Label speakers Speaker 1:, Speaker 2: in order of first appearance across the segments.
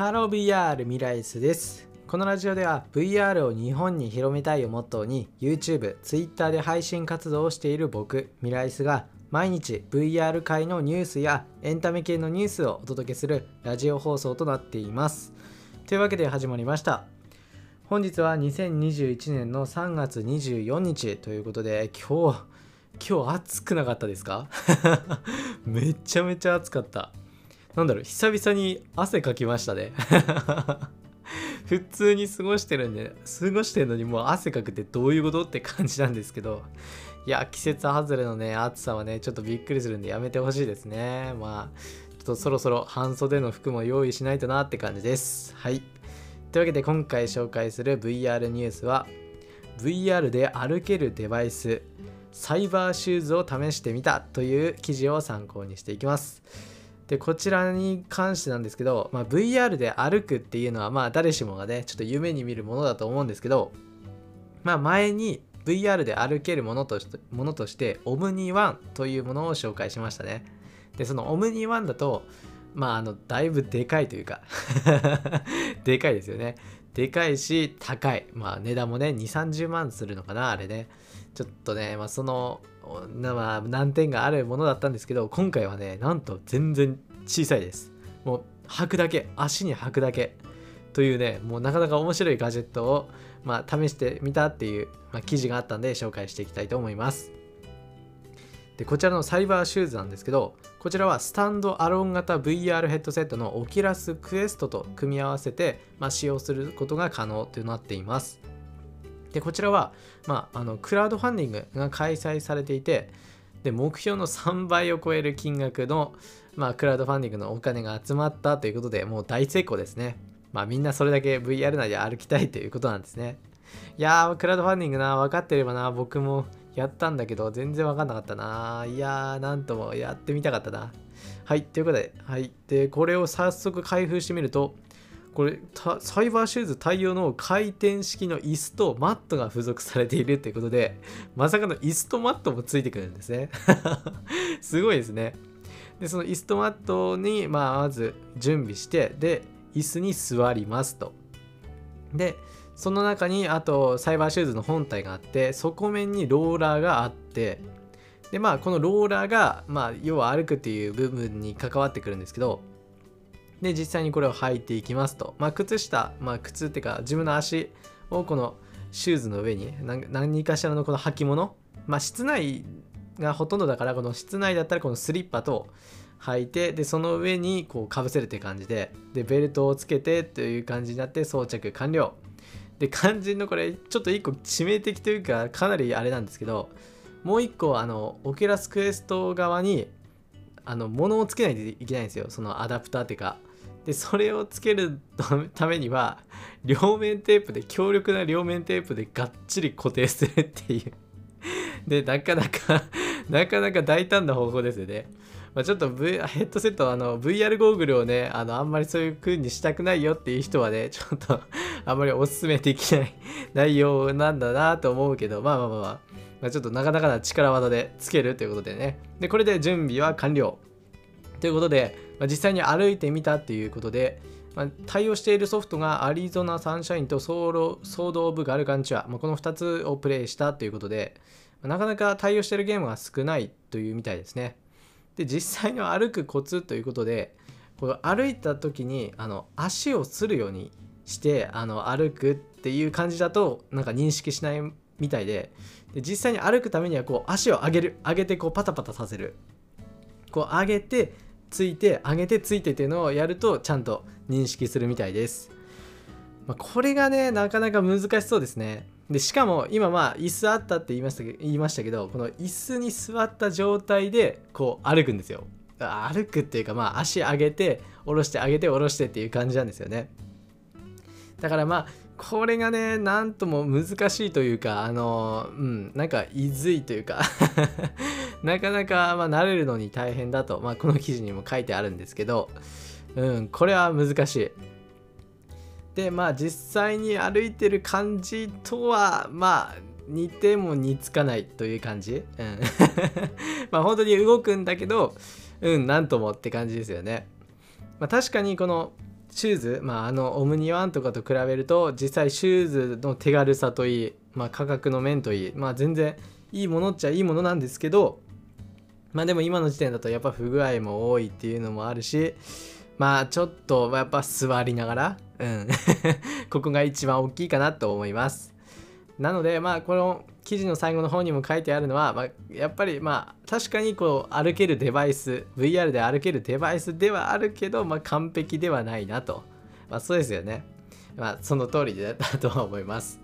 Speaker 1: Hello VR ミライスです。このラジオでは VR を日本に広めたいをモットーに YouTube、Twitter で配信活動をしている僕、ミライスが毎日 VR 界のニュースやエンタメ系のニュースをお届けするラジオ放送となっています。というわけで始まりました。本日は2021年の3月24日ということで今日今日暑くなかったですか？めちゃめちゃ暑かったなんだろう久々に汗かきましたね。普通に過ごしてるんで過ごしてるのにもう汗かくってどういうことって感じなんですけど。いや季節外れのね暑さはねちょっとびっくりするんでやめてほしいですね。まあちょっとそろそろ半袖の服も用意しないとなって感じです。はい。というわけで今回紹介する VR ニュースは VR で歩けるデバイスサイバーシューズを試してみたという記事を参考にしていきます。でこちらに関してなんですけど、まあ、VR で歩くっていうのはまあ誰しもがねちょっと夢に見るものだと思うんですけどまあ前に VR で歩けるものとしてものとしてオムニワンというものを紹介しましたね。でそのオムニワンだとまああのだいぶでかいというか でかいですよね。でかいし高い。まあ値段もね2 3 0万するのかなあれね。ちょっとね、まあ、その、まあ、難点があるものだったんですけど今回はねなんと全然小さいです。もう履くだけ足に履くだけというねもうなかなか面白いガジェットを、まあ、試してみたっていう、まあ、記事があったんで紹介していきたいと思います。でこちらのサイバーシューズなんですけどこちらはスタンドアロン型 VR ヘッドセットのオキラスクエストと組み合わせて、まあ、使用することが可能となっています。でこちらは、まあ、あのクラウドファンディングが開催されていてで目標の3倍を超える金額の、まあ、クラウドファンディングのお金が集まったということでもう大成功ですね。まあ、みんなそれだけ VR 内で歩きたいということなんですね。いやー、クラウドファンディングな、分かってればな、僕もやったんだけど、全然分かんなかったな。いやー、なんともやってみたかったな。はい、ということで、はい。で、これを早速開封してみると、これサイバーシューズ対応の回転式の椅子とマットが付属されているということで まさかの椅子とマットもついてくるんですね。すごいですね。でその椅子とマットに、まあ、まず準備してで椅子に座りますと。でその中にあとサイバーシューズの本体があって底面にローラーがあってでまあこのローラーが、まあ、要は歩くっていう部分に関わってくるんですけどで実際にこれを履いていきますと、まあ、靴下、まあ、靴っていうか自分の足をこのシューズの上に何かしらのこの履物、まあ、室内がほとんどだからこの室内だったらこのスリッパと履いてでその上にこうかぶせるって感じででベルトをつけてという感じになって装着完了。で肝心のこれちょっと一個致命的というかかなりあれなんですけどもう一個あの Oculus Quest 側にあの物をつけないといけないんですよ。そのアダプターっていうか。でそれをつけるためには両面テープで強力な両面テープでがっちり固定するっていうでなかなかなかなか大胆な方法ですよね、まあ、ちょっと、v、ヘッドセットあの VR ゴーグルをねあのあんまりそういう風にしたくないよっていう人はねちょっとあんまりおすすめできない内容なんだなと思うけどまあまあまあまあまあ、ちょっとなかなかな力技でつけるということでね。で、これで準備は完了。ということで、まあ、実際に歩いてみたっていうことで、まあ、対応しているソフトがアリゾナサンシャインとソーロソード・オブ・ガルガンチュア、まあ、この2つをプレイしたということで、まあ、なかなか対応しているゲームが少ないというみたいですね。で、実際の歩くコツということで、この歩いた時にあの足をするようにしてあの歩くっていう感じだとなんか認識しないみたいでで実際に歩くためにはこう足を上げる上げてこうパタパタさせるこう上げてついて上げてついてっていうのをやるとちゃんと認識するみたいです、まあ、これがねなかなか難しそうですね。でしかも今まあ椅子あったって言いました言いましたけどこの椅子に座った状態でこう歩くんですよ。歩くっていうかまあ足上げて下ろして上げて下ろしてっていう感じなんですよね。だからまあこれがねなんとも難しいというかあのうんなんかいずいというか なかなか、まあ、慣れるのに大変だと、まあ、この記事にも書いてあるんですけどうんこれは難しい。でまあ実際に歩いてる感じとはまあ似ても似つかないという感じ、うん、まあ本当に動くんだけどうんなんともって感じですよね、まあ、確かにこのシューズ、まあ、あのオムニワンとかと比べると実際シューズの手軽さといい、まあ、価格の面といい、まあ、全然いいものっちゃいいものなんですけどまあでも今の時点だとやっぱ不具合も多いっていうのもあるしまあちょっとやっぱ座りながらうん。ここが一番大きいかなと思います。なのでまあこの記事の最後の方にも書いてあるのは、まあ、やっぱりまあ確かにこう歩けるデバイス VR で歩けるデバイスではあるけど、まあ、完璧ではないなと、まあ、そうですよね。まあその通りだとは思います。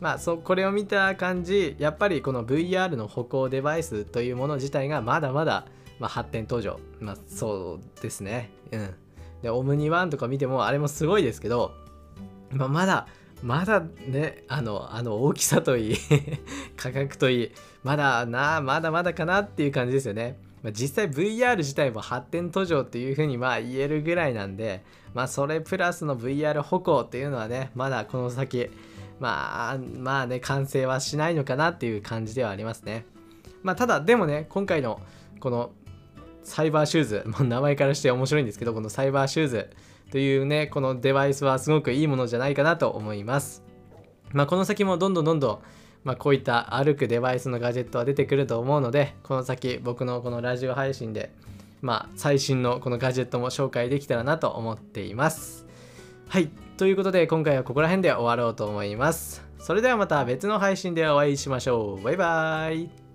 Speaker 1: まあそこれを見た感じやっぱりこの VR の歩行デバイスというもの自体がまだまだ、まあ、発展途上。まあそうですね。うん。でオムニワンとか見てもあれもすごいですけど、まあ、まだまだねあのあの大きさといい 価格といいまだなまだまだかなっていう感じですよね、まあ、実際 VR 自体も発展途上っていうふうにまあ言えるぐらいなんでまあそれプラスの VR 歩行っていうのはねまだこの先まあまあね完成はしないのかなっていう感じではありますね。まあただでもね今回のこのサイバーシューズもう名前からして面白いんですけどこのサイバーシューズというねこのデバイスはすごくいいものじゃないかなと思います。まあこの先もどんどんどんどんまあ、こういった歩くデバイスのガジェットは出てくると思うのでこの先僕のこのラジオ配信でまあ最新のこのガジェットも紹介できたらなと思っています。はいということで今回はここら辺で終わろうと思います。それではまた別の配信でお会いしましょう。バイバーイ。